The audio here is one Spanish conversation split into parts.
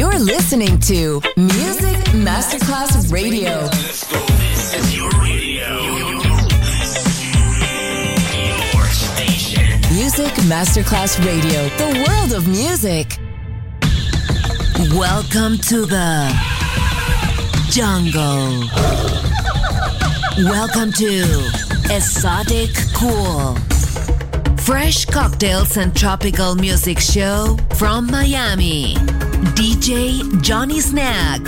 You're listening to Music Masterclass Radio. This is your radio. Your station. Music Masterclass Radio, the world of music. Welcome to the jungle. Welcome to Exotic Cool. Fresh cocktails and tropical music show from Miami. DJ Johnny Snack.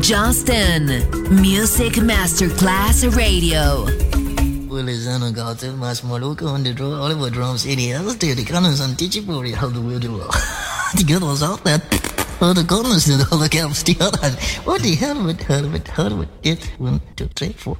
Justin, Music Masterclass Radio. Willis Zanagato, Mas Maluka on the drum, Oliver drums, Eddie Alistair, the Connors on Teachipuri, how the world you. The girl out there. all the corners all the camps, the other. What the hell with with with it? One, two, three, four.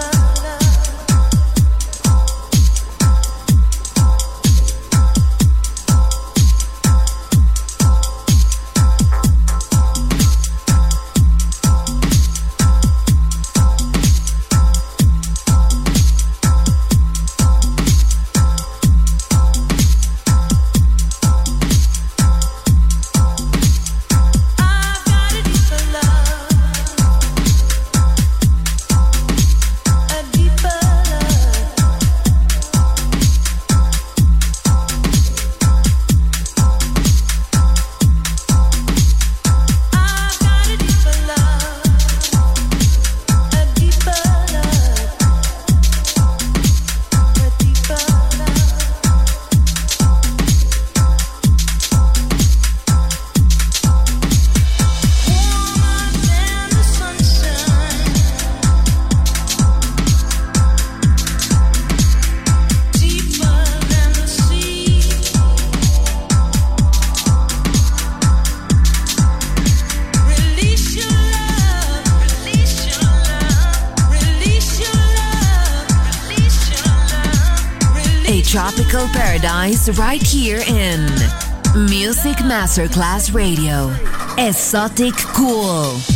sun. Right here in Music Masterclass Radio. Exotic Cool.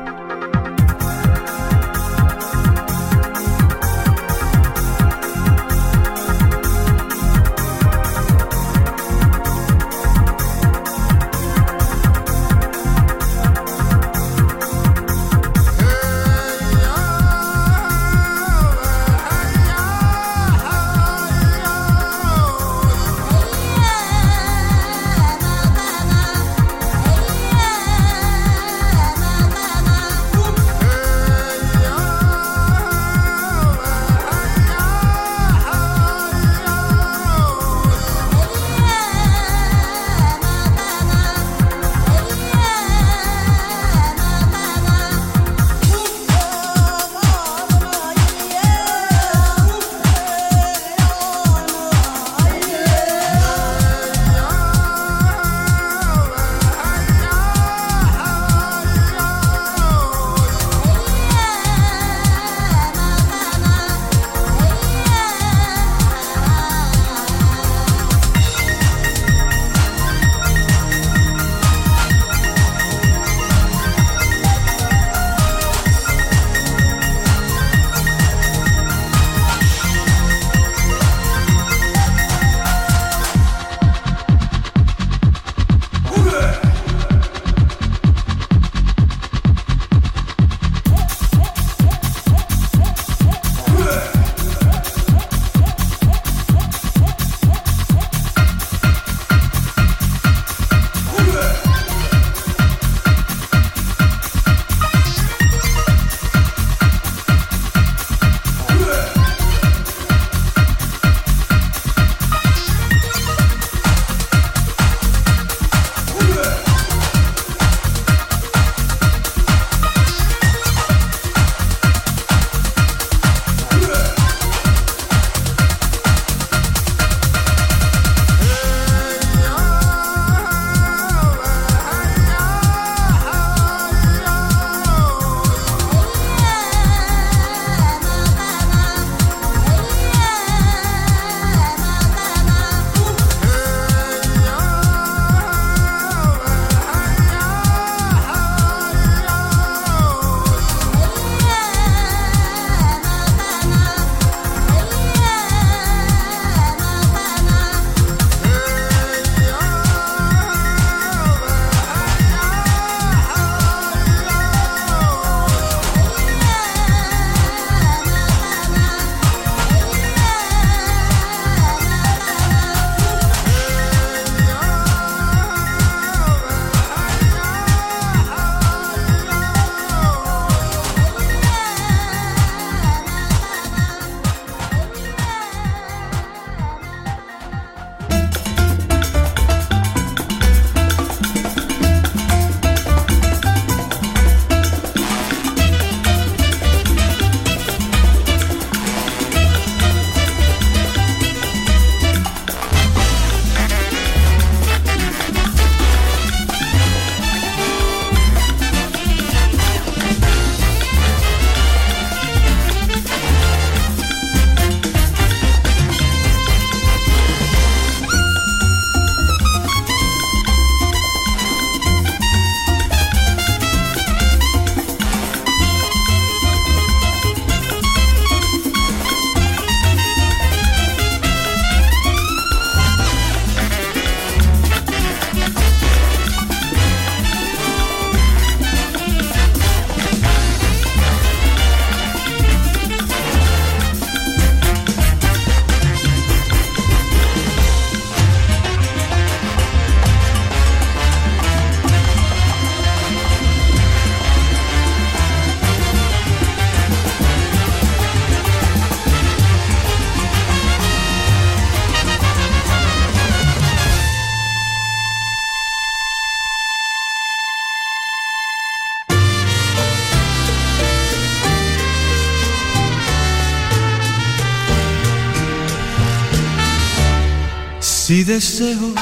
Deseo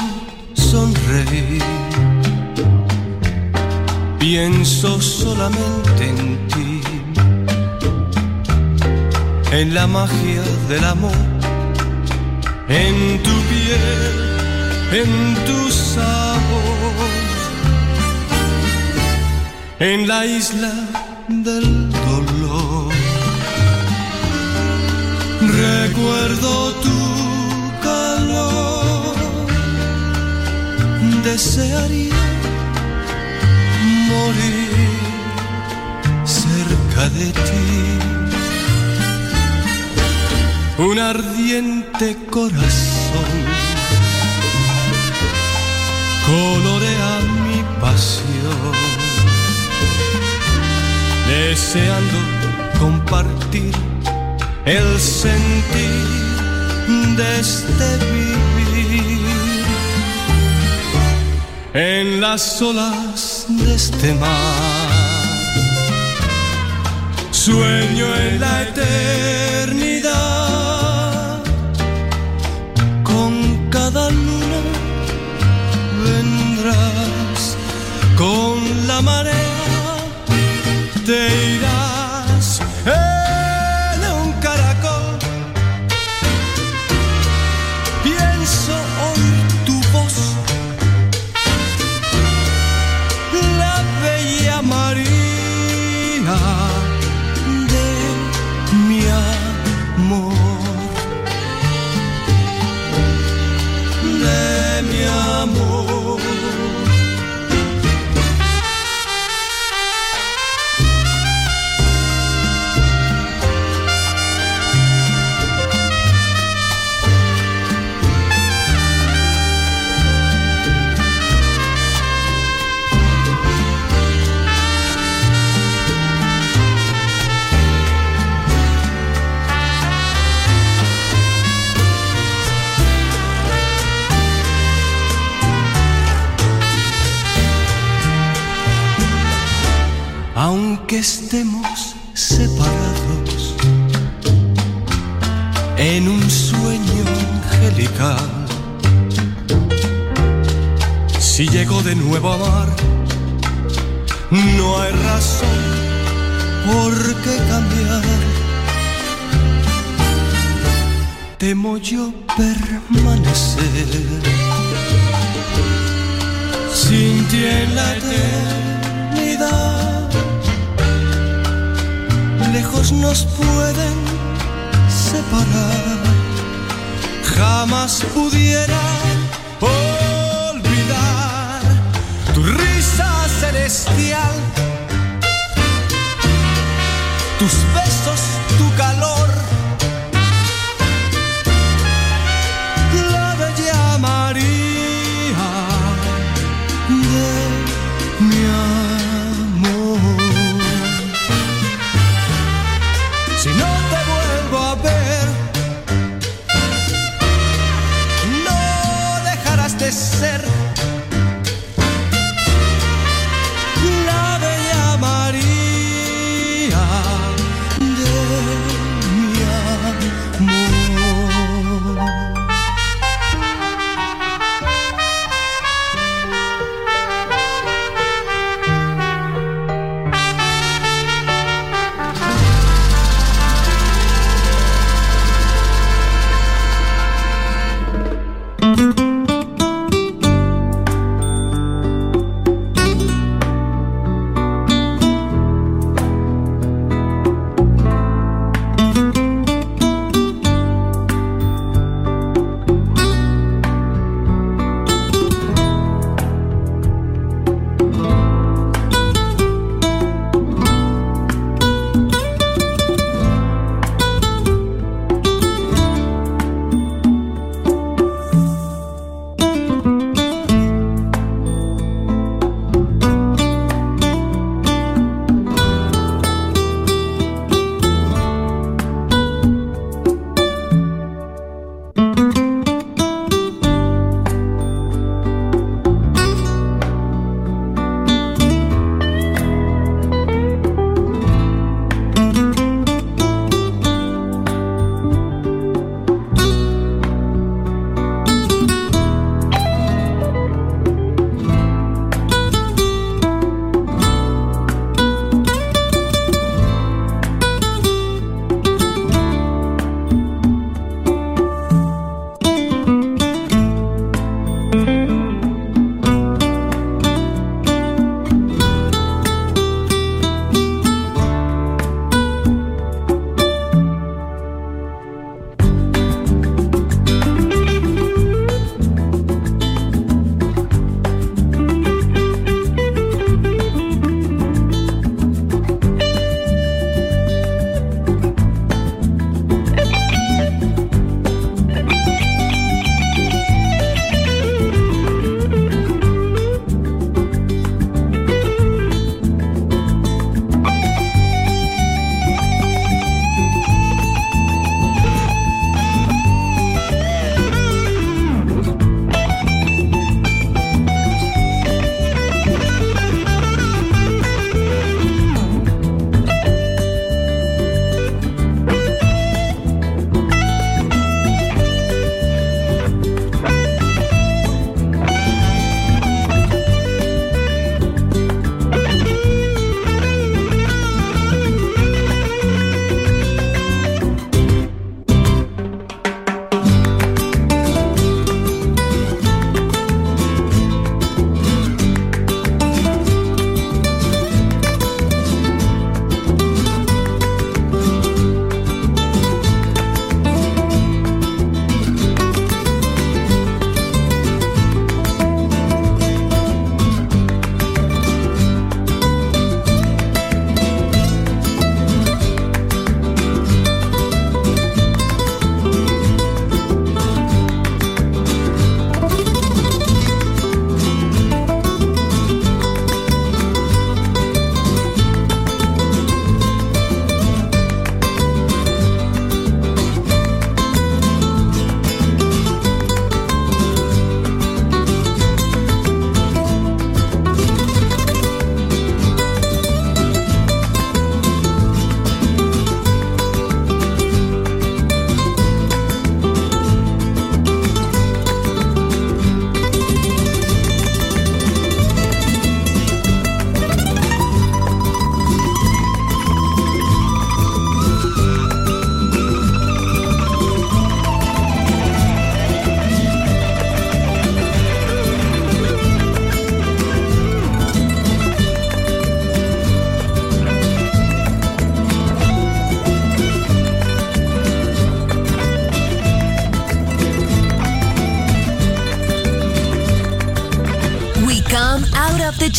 sonreír, pienso solamente en ti. en la magia del amor, en tu piel, en tu sabor, en la isla del dolor. Recuerdo tu desearía morir cerca de ti. Un ardiente corazón colorea mi pasión, deseando compartir el sentir de este vivir en las olas de este mar. Sueño en la eternidad, con cada luna vendrás, con la marea te irás estemos separados en un sueño angelical. Si llego de nuevo a amar, no hay razón por qué cambiar. Temo yo permanecer sin ti en la eternidad lejos nos pueden separar. Jamás pudiera olvidar tu risa celestial, tus besos, tu calor.